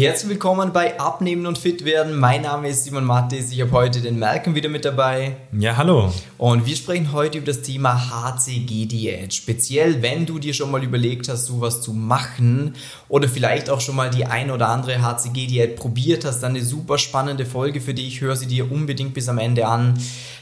Herzlich willkommen bei Abnehmen und Fit werden. Mein Name ist Simon Mattis. Ich habe heute den Malcolm wieder mit dabei. Ja, hallo. Und wir sprechen heute über das Thema HCG-Diät. Speziell, wenn du dir schon mal überlegt hast, sowas zu machen oder vielleicht auch schon mal die ein oder andere HCG-Diät probiert hast, dann eine super spannende Folge für dich. Hör sie dir unbedingt bis am Ende an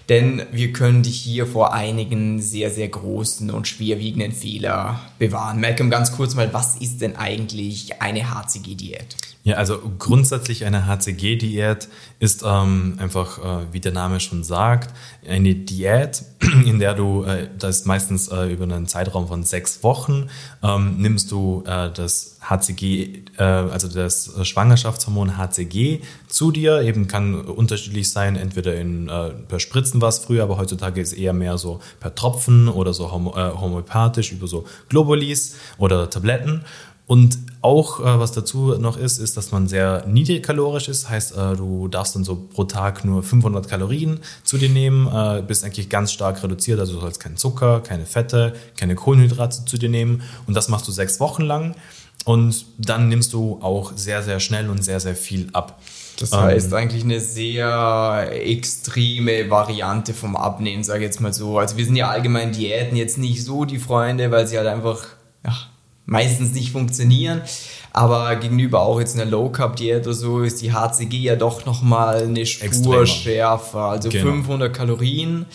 denn wir können dich hier vor einigen sehr, sehr großen und schwerwiegenden Fehler bewahren. Malcolm, ganz kurz mal, was ist denn eigentlich eine HCG-Diät? Ja, also grundsätzlich eine HCG-Diät ist ähm, einfach, äh, wie der Name schon sagt, eine Diät, in der du, äh, das ist meistens äh, über einen Zeitraum von sechs Wochen, ähm, nimmst du äh, das HCG, äh, also das Schwangerschaftshormon HCG zu dir. Eben kann unterschiedlich sein, entweder in, äh, per Spritzen war es früher, aber heutzutage ist eher mehr so per Tropfen oder so homöopathisch über so Globulis oder Tabletten. Und auch, äh, was dazu noch ist, ist, dass man sehr niedrigkalorisch ist. Heißt, äh, du darfst dann so pro Tag nur 500 Kalorien zu dir nehmen, äh, bist eigentlich ganz stark reduziert. Also du sollst keinen Zucker, keine Fette, keine Kohlenhydrate zu dir nehmen. Und das machst du sechs Wochen lang. Und dann nimmst du auch sehr, sehr schnell und sehr, sehr viel ab. Das heißt ähm, eigentlich eine sehr extreme Variante vom Abnehmen, sage ich jetzt mal so. Also wir sind ja allgemein Diäten jetzt nicht so die Freunde, weil sie halt einfach ja, meistens nicht funktionieren. Aber gegenüber auch jetzt einer Low Carb Diät oder so ist die HCG ja doch nochmal eine Spur Extremer. schärfer. Also genau. 500 Kalorien.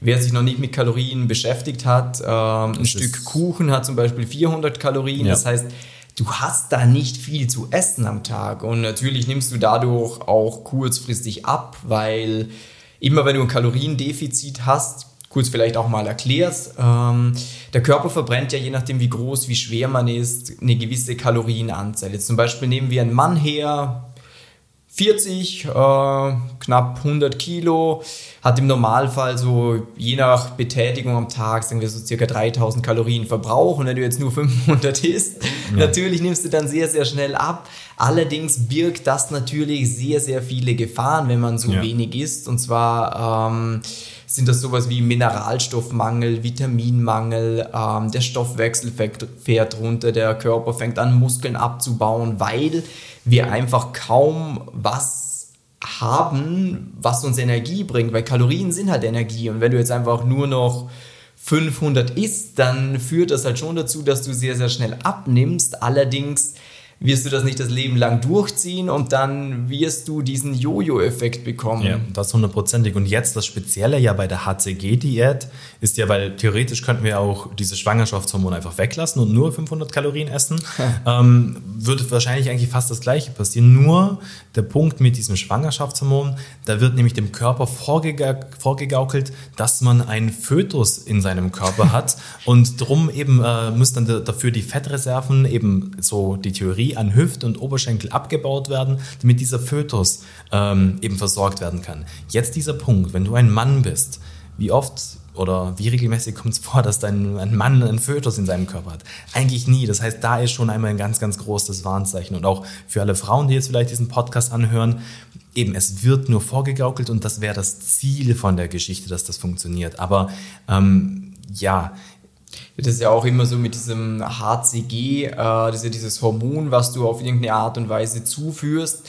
Wer sich noch nicht mit Kalorien beschäftigt hat, ähm, ein Stück Kuchen hat zum Beispiel 400 Kalorien. Ja. Das heißt, du hast da nicht viel zu essen am Tag. Und natürlich nimmst du dadurch auch kurzfristig ab, weil immer wenn du ein Kaloriendefizit hast, kurz vielleicht auch mal erklärst. Ähm, der Körper verbrennt ja je nachdem, wie groß, wie schwer man ist, eine gewisse Kalorienanzahl. Jetzt zum Beispiel nehmen wir einen Mann her, 40, äh, knapp 100 Kilo, hat im Normalfall so je nach Betätigung am Tag, sagen wir so circa 3000 Kalorien Verbrauch. Und wenn du jetzt nur 500 isst, ja. natürlich nimmst du dann sehr, sehr schnell ab. Allerdings birgt das natürlich sehr, sehr viele Gefahren, wenn man so ja. wenig isst. Und zwar ähm, sind das sowas wie Mineralstoffmangel, Vitaminmangel, ähm, der Stoffwechsel fährt runter, der Körper fängt an Muskeln abzubauen, weil wir einfach kaum was haben, was uns Energie bringt, weil Kalorien sind halt Energie und wenn du jetzt einfach nur noch 500 isst, dann führt das halt schon dazu, dass du sehr, sehr schnell abnimmst. Allerdings wirst du das nicht das Leben lang durchziehen und dann wirst du diesen Jojo-Effekt bekommen. Ja, das hundertprozentig. Und jetzt das Spezielle ja bei der HCG-Diät ist ja, weil theoretisch könnten wir auch diese Schwangerschaftshormone einfach weglassen und nur 500 Kalorien essen, ähm, würde wahrscheinlich eigentlich fast das Gleiche passieren. Nur der Punkt mit diesem Schwangerschaftshormon, da wird nämlich dem Körper vorgegaukelt, dass man einen Fötus in seinem Körper hat und drum eben äh, müssen dann dafür die Fettreserven eben so die Theorie an Hüfte und Oberschenkel abgebaut werden, damit dieser Fötus ähm, eben versorgt werden kann. Jetzt dieser Punkt, wenn du ein Mann bist, wie oft oder wie regelmäßig kommt es vor, dass dein ein Mann einen Fötus in seinem Körper hat? Eigentlich nie. Das heißt, da ist schon einmal ein ganz, ganz großes Warnzeichen. Und auch für alle Frauen, die jetzt vielleicht diesen Podcast anhören, eben, es wird nur vorgegaukelt und das wäre das Ziel von der Geschichte, dass das funktioniert. Aber ähm, ja, das ist ja auch immer so mit diesem HCG, äh, das ist ja dieses Hormon, was du auf irgendeine Art und Weise zuführst.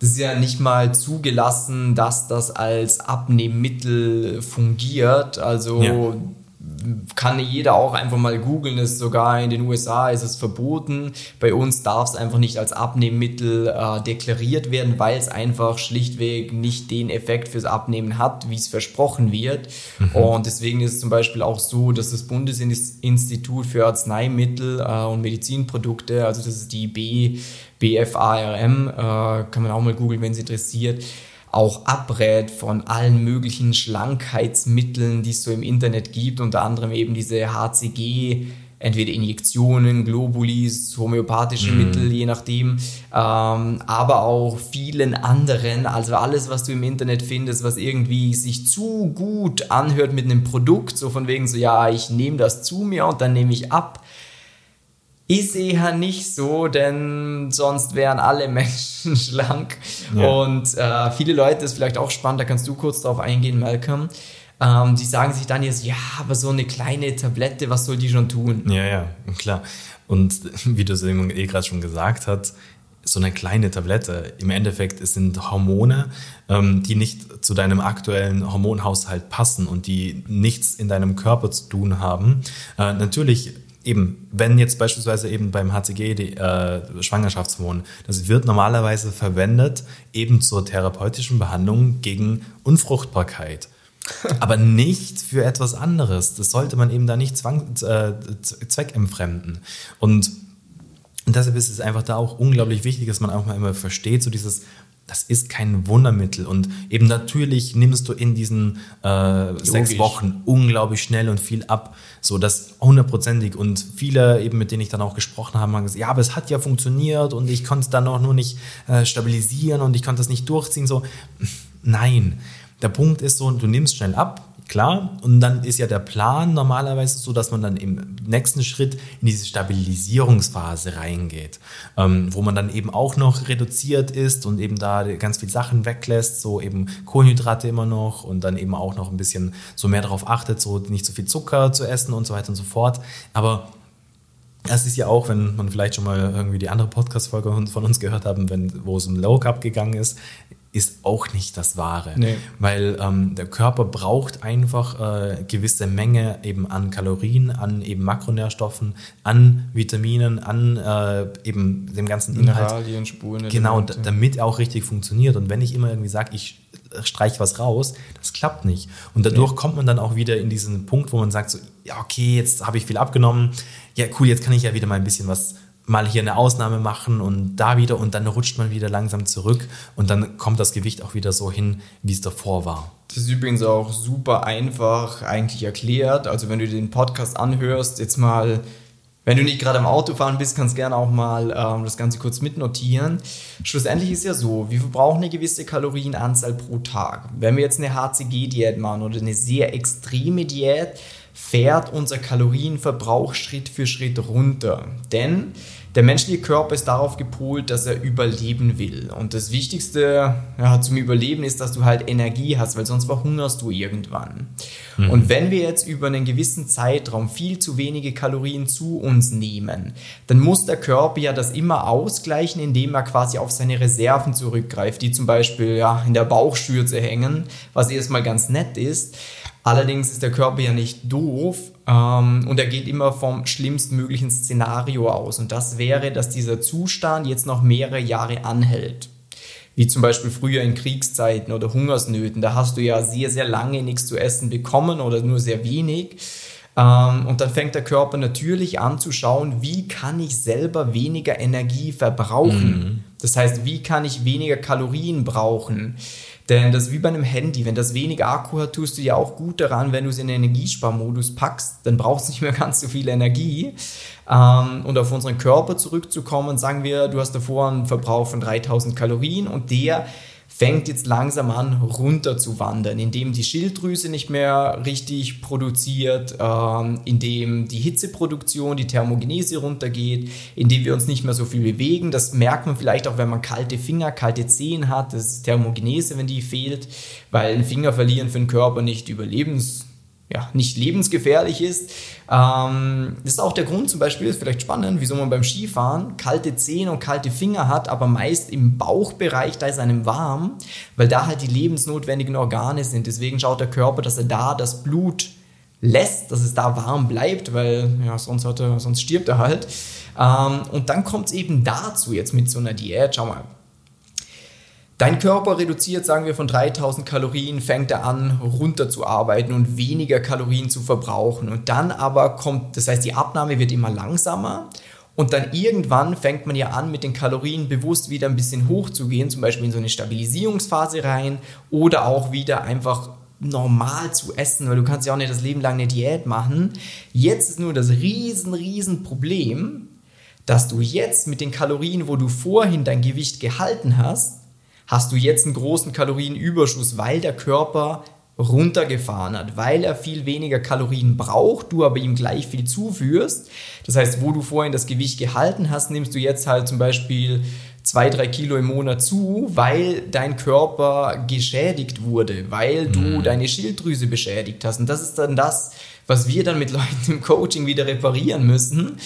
Das ist ja nicht mal zugelassen, dass das als Abnehmmittel fungiert. Also ja kann jeder auch einfach mal googeln. ist sogar in den USA ist es verboten. Bei uns darf es einfach nicht als Abnehmmittel äh, deklariert werden, weil es einfach schlichtweg nicht den Effekt fürs Abnehmen hat, wie es versprochen wird. Mhm. Und deswegen ist es zum Beispiel auch so, dass das Bundesinstitut für Arzneimittel äh, und Medizinprodukte, also das ist die B, BFARM, äh, kann man auch mal googeln, wenn es interessiert, auch abrät von allen möglichen Schlankheitsmitteln, die es so im Internet gibt, unter anderem eben diese HCG, entweder Injektionen, Globulis, homöopathische mm. Mittel, je nachdem, ähm, aber auch vielen anderen, also alles, was du im Internet findest, was irgendwie sich zu gut anhört mit einem Produkt, so von wegen so, ja, ich nehme das zu mir und dann nehme ich ab ist eher nicht so, denn sonst wären alle Menschen schlank. Ja. Und äh, viele Leute, ist vielleicht auch spannend, da kannst du kurz drauf eingehen, Malcolm. Ähm, die sagen sich dann jetzt, ja, aber so eine kleine Tablette, was soll die schon tun? Ja, ja, klar. Und wie du es eh gerade schon gesagt hast, so eine kleine Tablette. Im Endeffekt es sind Hormone, ähm, die nicht zu deinem aktuellen Hormonhaushalt passen und die nichts in deinem Körper zu tun haben. Äh, natürlich eben, wenn jetzt beispielsweise eben beim HCG die äh, Schwangerschaftshormon, das wird normalerweise verwendet eben zur therapeutischen Behandlung gegen Unfruchtbarkeit. aber nicht für etwas anderes. Das sollte man eben da nicht zwang, äh, zweckentfremden. Und und deshalb ist es einfach da auch unglaublich wichtig, dass man auch mal immer versteht, so dieses, das ist kein Wundermittel. Und eben natürlich nimmst du in diesen äh, sechs Wochen unglaublich schnell und viel ab. So das hundertprozentig. Und viele, eben mit denen ich dann auch gesprochen habe, haben gesagt, ja, aber es hat ja funktioniert und ich konnte es dann auch nur nicht äh, stabilisieren und ich konnte das nicht durchziehen. So, nein. Der Punkt ist so, du nimmst schnell ab, Klar, und dann ist ja der Plan normalerweise so, dass man dann im nächsten Schritt in diese Stabilisierungsphase reingeht, ähm, wo man dann eben auch noch reduziert ist und eben da ganz viele Sachen weglässt, so eben Kohlenhydrate immer noch und dann eben auch noch ein bisschen so mehr darauf achtet, so nicht so viel Zucker zu essen und so weiter und so fort. Aber das ist ja auch, wenn man vielleicht schon mal irgendwie die andere Podcast-Folge von uns gehört haben, wenn, wo es um Low Carb gegangen ist, ist auch nicht das Wahre. Nee. Weil ähm, der Körper braucht einfach äh, gewisse Menge eben an Kalorien, an eben Makronährstoffen, an Vitaminen, an äh, eben dem ganzen Inhalt. Mineralien, Spuren. Genau, damit er auch richtig funktioniert. Und wenn ich immer irgendwie sage, ich streich was raus, das klappt nicht. Und dadurch nee. kommt man dann auch wieder in diesen Punkt, wo man sagt so, ja okay, jetzt habe ich viel abgenommen, ja cool, jetzt kann ich ja wieder mal ein bisschen was mal hier eine Ausnahme machen und da wieder und dann rutscht man wieder langsam zurück und dann kommt das Gewicht auch wieder so hin, wie es davor war. Das ist übrigens auch super einfach eigentlich erklärt. Also wenn du den Podcast anhörst, jetzt mal, wenn du nicht gerade am Autofahren bist, kannst gerne auch mal ähm, das Ganze kurz mitnotieren. Schlussendlich ist ja so, wir verbrauchen eine gewisse Kalorienanzahl pro Tag. Wenn wir jetzt eine HCG-Diät machen oder eine sehr extreme Diät, fährt unser Kalorienverbrauch Schritt für Schritt runter. Denn der menschliche Körper ist darauf gepolt, dass er überleben will. Und das Wichtigste ja, zum Überleben ist, dass du halt Energie hast, weil sonst verhungerst du irgendwann. Mhm. Und wenn wir jetzt über einen gewissen Zeitraum viel zu wenige Kalorien zu uns nehmen, dann muss der Körper ja das immer ausgleichen, indem er quasi auf seine Reserven zurückgreift, die zum Beispiel ja, in der Bauchschürze hängen, was erstmal ganz nett ist. Allerdings ist der Körper ja nicht doof ähm, und er geht immer vom schlimmstmöglichen Szenario aus. Und das wäre, dass dieser Zustand jetzt noch mehrere Jahre anhält. Wie zum Beispiel früher in Kriegszeiten oder Hungersnöten. Da hast du ja sehr, sehr lange nichts zu essen bekommen oder nur sehr wenig. Ähm, und dann fängt der Körper natürlich an zu schauen, wie kann ich selber weniger Energie verbrauchen. Mhm. Das heißt, wie kann ich weniger Kalorien brauchen? Denn das ist wie bei einem Handy. Wenn das wenig Akku hat, tust du ja auch gut daran, wenn du es in den Energiesparmodus packst, dann brauchst du nicht mehr ganz so viel Energie. Ähm, und auf unseren Körper zurückzukommen, sagen wir, du hast davor einen Verbrauch von 3000 Kalorien und der fängt jetzt langsam an runter zu wandern, indem die Schilddrüse nicht mehr richtig produziert, ähm, indem die Hitzeproduktion, die Thermogenese runtergeht, indem wir uns nicht mehr so viel bewegen. Das merkt man vielleicht auch, wenn man kalte Finger, kalte Zehen hat. Das ist Thermogenese, wenn die fehlt, weil ein Finger verlieren für den Körper nicht überlebens ja, nicht lebensgefährlich ist. Ähm, das ist auch der Grund zum Beispiel, ist vielleicht spannend, wieso man beim Skifahren kalte Zehen und kalte Finger hat, aber meist im Bauchbereich, da ist einem warm, weil da halt die lebensnotwendigen Organe sind. Deswegen schaut der Körper, dass er da das Blut lässt, dass es da warm bleibt, weil ja, sonst, hat er, sonst stirbt er halt. Ähm, und dann kommt es eben dazu jetzt mit so einer Diät. Schau mal, Dein Körper reduziert, sagen wir, von 3000 Kalorien, fängt er an, runterzuarbeiten und weniger Kalorien zu verbrauchen. Und dann aber kommt, das heißt, die Abnahme wird immer langsamer. Und dann irgendwann fängt man ja an, mit den Kalorien bewusst wieder ein bisschen hochzugehen, zum Beispiel in so eine Stabilisierungsphase rein oder auch wieder einfach normal zu essen, weil du kannst ja auch nicht das Leben lang eine Diät machen. Jetzt ist nur das riesen, riesen Problem, dass du jetzt mit den Kalorien, wo du vorhin dein Gewicht gehalten hast, hast du jetzt einen großen Kalorienüberschuss, weil der Körper runtergefahren hat, weil er viel weniger Kalorien braucht, du aber ihm gleich viel zuführst. Das heißt, wo du vorhin das Gewicht gehalten hast, nimmst du jetzt halt zum Beispiel zwei, drei Kilo im Monat zu, weil dein Körper geschädigt wurde, weil du mhm. deine Schilddrüse beschädigt hast. Und das ist dann das, was wir dann mit Leuten im Coaching wieder reparieren müssen.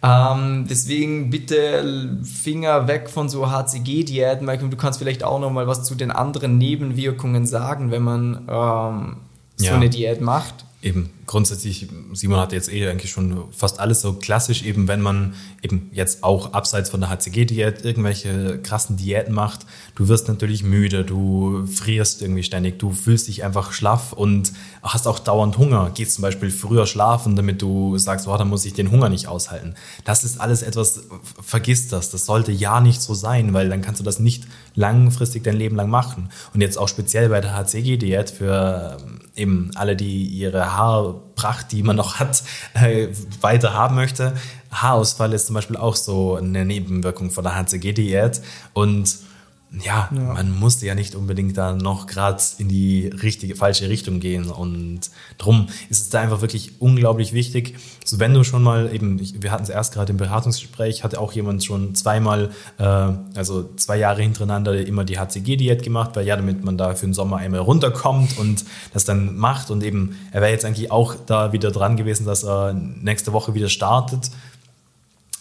Ähm, deswegen bitte Finger weg von so HCG-Diäten. Du kannst vielleicht auch noch mal was zu den anderen Nebenwirkungen sagen, wenn man ähm, so ja. eine Diät macht. Eben, grundsätzlich, Simon hat jetzt eh eigentlich schon fast alles so klassisch, eben wenn man eben jetzt auch abseits von der HCG-Diät irgendwelche krassen Diäten macht, du wirst natürlich müde, du frierst irgendwie ständig, du fühlst dich einfach schlaff und hast auch dauernd Hunger, gehst zum Beispiel früher schlafen, damit du sagst, oh, dann muss ich den Hunger nicht aushalten. Das ist alles etwas, vergiss das, das sollte ja nicht so sein, weil dann kannst du das nicht langfristig dein Leben lang machen. Und jetzt auch speziell bei der HCG-Diät für eben alle, die ihre Haarpracht, die man noch hat, äh, weiter haben möchte. Haarausfall ist zum Beispiel auch so eine Nebenwirkung von der HCG-Diät. Und ja, ja, man musste ja nicht unbedingt da noch gerade in die richtige, falsche Richtung gehen. Und drum ist es da einfach wirklich unglaublich wichtig. So, wenn du schon mal eben, wir hatten es erst gerade im Beratungsgespräch, hatte auch jemand schon zweimal, äh, also zwei Jahre hintereinander immer die HCG-Diät gemacht, weil ja, damit man da für den Sommer einmal runterkommt und das dann macht. Und eben, er wäre jetzt eigentlich auch da wieder dran gewesen, dass er nächste Woche wieder startet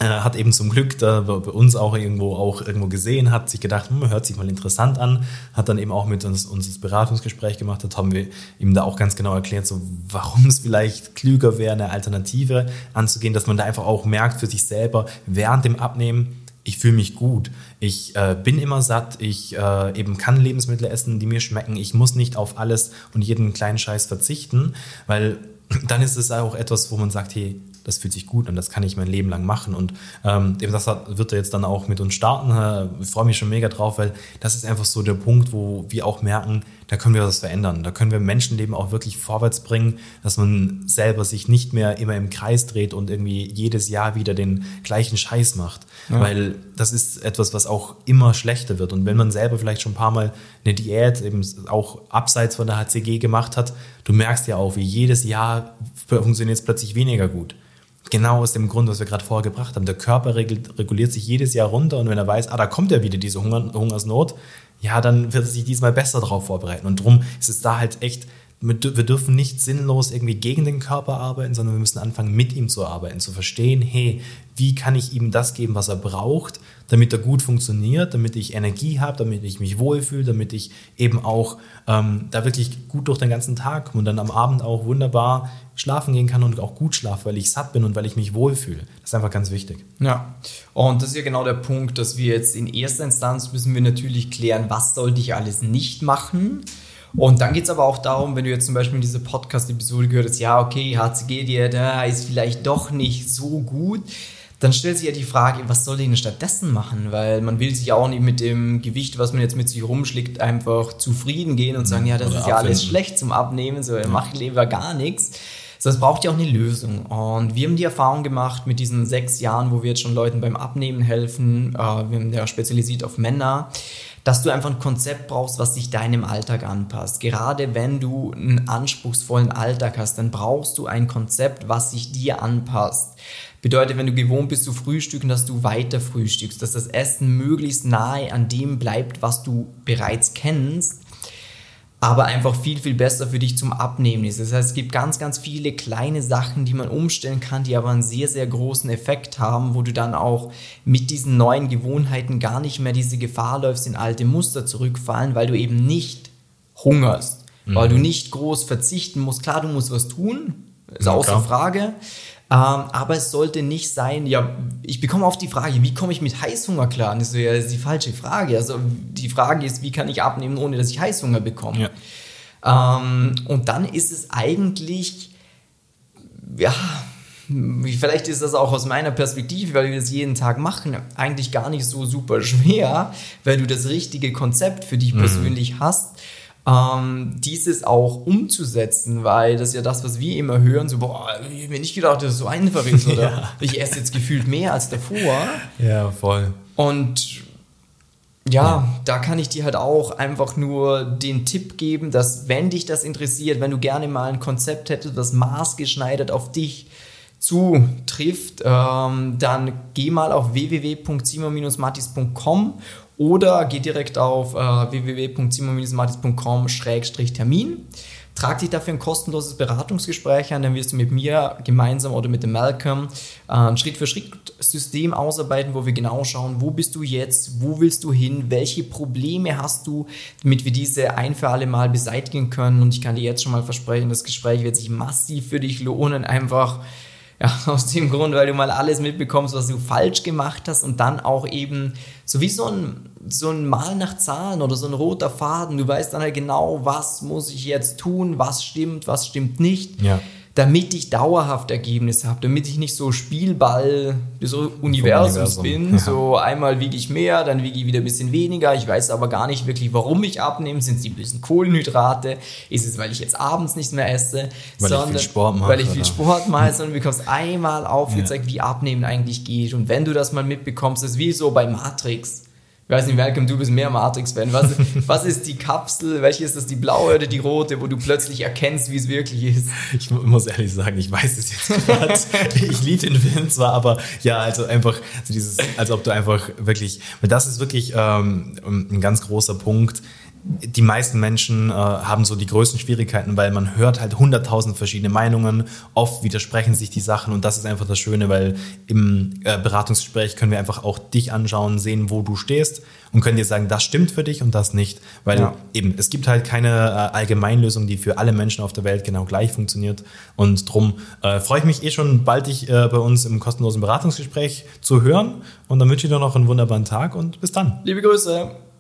hat eben zum Glück da bei uns auch irgendwo auch irgendwo gesehen, hat sich gedacht, hm, hört sich mal interessant an, hat dann eben auch mit uns, uns das Beratungsgespräch gemacht, hat haben wir ihm da auch ganz genau erklärt, so warum es vielleicht klüger wäre, eine Alternative anzugehen, dass man da einfach auch merkt für sich selber während dem Abnehmen, ich fühle mich gut, ich äh, bin immer satt, ich äh, eben kann Lebensmittel essen, die mir schmecken, ich muss nicht auf alles und jeden kleinen Scheiß verzichten, weil dann ist es auch etwas, wo man sagt, hey, das fühlt sich gut an, das kann ich mein Leben lang machen. Und ähm, das hat, wird er jetzt dann auch mit uns starten. Ich freue mich schon mega drauf, weil das ist einfach so der Punkt, wo wir auch merken, da können wir was verändern. Da können wir Menschenleben auch wirklich vorwärts bringen, dass man selber sich nicht mehr immer im Kreis dreht und irgendwie jedes Jahr wieder den gleichen Scheiß macht. Ja. Weil das ist etwas, was auch immer schlechter wird. Und wenn man selber vielleicht schon ein paar Mal eine Diät eben auch abseits von der HCG gemacht hat, du merkst ja auch, wie jedes Jahr funktioniert es plötzlich weniger gut. Genau aus dem Grund, was wir gerade vorher gebracht haben. Der Körper reguliert sich jedes Jahr runter und wenn er weiß, ah, da kommt ja wieder diese Hunger, Hungersnot, ja, dann wird er sich diesmal besser darauf vorbereiten. Und darum ist es da halt echt wir dürfen nicht sinnlos irgendwie gegen den Körper arbeiten, sondern wir müssen anfangen, mit ihm zu arbeiten, zu verstehen, hey, wie kann ich ihm das geben, was er braucht, damit er gut funktioniert, damit ich Energie habe, damit ich mich wohlfühle, damit ich eben auch ähm, da wirklich gut durch den ganzen Tag komme und dann am Abend auch wunderbar schlafen gehen kann und auch gut schlafe, weil ich satt bin und weil ich mich wohlfühle. Das ist einfach ganz wichtig. Ja, und das ist ja genau der Punkt, dass wir jetzt in erster Instanz müssen wir natürlich klären, was sollte ich alles nicht machen und dann geht es aber auch darum, wenn du jetzt zum Beispiel in diese Podcast-Episode gehört hast, ja, okay, HCG-Diät ist vielleicht doch nicht so gut, dann stellt sich ja die Frage, was soll ich denn stattdessen machen? Weil man will sich auch nicht mit dem Gewicht, was man jetzt mit sich rumschlägt, einfach zufrieden gehen und sagen, ja, das Oder ist ja abfinden. alles schlecht zum Abnehmen, so, ja. mach lieber gar nichts. So, es braucht ja auch eine Lösung. Und wir haben die Erfahrung gemacht mit diesen sechs Jahren, wo wir jetzt schon Leuten beim Abnehmen helfen. Äh, wir haben ja spezialisiert auf Männer dass du einfach ein Konzept brauchst, was sich deinem Alltag anpasst. Gerade wenn du einen anspruchsvollen Alltag hast, dann brauchst du ein Konzept, was sich dir anpasst. Bedeutet, wenn du gewohnt bist zu frühstücken, dass du weiter frühstückst, dass das Essen möglichst nahe an dem bleibt, was du bereits kennst aber einfach viel, viel besser für dich zum Abnehmen ist. Das heißt, es gibt ganz, ganz viele kleine Sachen, die man umstellen kann, die aber einen sehr, sehr großen Effekt haben, wo du dann auch mit diesen neuen Gewohnheiten gar nicht mehr diese Gefahr läufst, in alte Muster zurückfallen, weil du eben nicht hungerst, mhm. weil du nicht groß verzichten musst. Klar, du musst was tun, ist ja, außer klar. Frage. Ähm, aber es sollte nicht sein, ja, ich bekomme oft die Frage, wie komme ich mit Heißhunger klar? Und das ist ja die falsche Frage. Also die Frage ist, wie kann ich abnehmen, ohne dass ich Heißhunger bekomme? Ja. Ähm, und dann ist es eigentlich, ja, vielleicht ist das auch aus meiner Perspektive, weil wir das jeden Tag machen, eigentlich gar nicht so super schwer, weil du das richtige Konzept für dich mhm. persönlich hast ähm, dieses auch umzusetzen, weil das ist ja das, was wir immer hören, so, boah, ich habe mir nicht gedacht, dass es so einfach ist, oder ja. ich esse jetzt gefühlt mehr als davor. Ja, voll. Und ja, ja, da kann ich dir halt auch einfach nur den Tipp geben, dass wenn dich das interessiert, wenn du gerne mal ein Konzept hättest, das maßgeschneidert auf dich zutrifft, ähm, dann geh mal auf www.simon-matis.com oder geh direkt auf äh, www.simon-matis.com-termin. Trag dich dafür ein kostenloses Beratungsgespräch an, dann wirst du mit mir gemeinsam oder mit dem Malcolm äh, ein Schritt-für-Schritt-System ausarbeiten, wo wir genau schauen, wo bist du jetzt, wo willst du hin, welche Probleme hast du, damit wir diese ein für alle Mal beseitigen können. Und ich kann dir jetzt schon mal versprechen, das Gespräch wird sich massiv für dich lohnen, einfach ja, aus dem Grund, weil du mal alles mitbekommst, was du falsch gemacht hast und dann auch eben so wie so ein, so ein Mal nach Zahlen oder so ein roter Faden. Du weißt dann halt genau, was muss ich jetzt tun, was stimmt, was stimmt nicht. Ja damit ich dauerhaft Ergebnisse habe, damit ich nicht so Spielball des Universums Universum. bin. Ja. So einmal wiege ich mehr, dann wiege ich wieder ein bisschen weniger. Ich weiß aber gar nicht wirklich, warum ich abnehme. Sind es die bisschen Kohlenhydrate? Ist es, weil ich jetzt abends nicht mehr esse? Weil sondern, ich viel Sport mache. Weil ich viel Sport mache, sondern du bekommst einmal aufgezeigt, ja. wie Abnehmen eigentlich geht. Und wenn du das mal mitbekommst, ist wie so bei Matrix ich weiß nicht, Malcolm, du bist mehr Matrix-Fan. Was, was ist die Kapsel? Welche ist das, die blaue oder die rote, wo du plötzlich erkennst, wie es wirklich ist? Ich muss ehrlich sagen, ich weiß es jetzt gerade. ich liebe den Film zwar, aber ja, also einfach so dieses, als ob du einfach wirklich, das ist wirklich ähm, ein ganz großer Punkt die meisten Menschen äh, haben so die größten Schwierigkeiten, weil man hört halt hunderttausend verschiedene Meinungen, oft widersprechen sich die Sachen und das ist einfach das Schöne, weil im äh, Beratungsgespräch können wir einfach auch dich anschauen, sehen, wo du stehst und können dir sagen, das stimmt für dich und das nicht, weil ja. eben es gibt halt keine äh, Allgemeinlösung, die für alle Menschen auf der Welt genau gleich funktioniert und drum äh, freue ich mich eh schon bald dich äh, bei uns im kostenlosen Beratungsgespräch zu hören und dann wünsche ich dir noch einen wunderbaren Tag und bis dann. Liebe Grüße.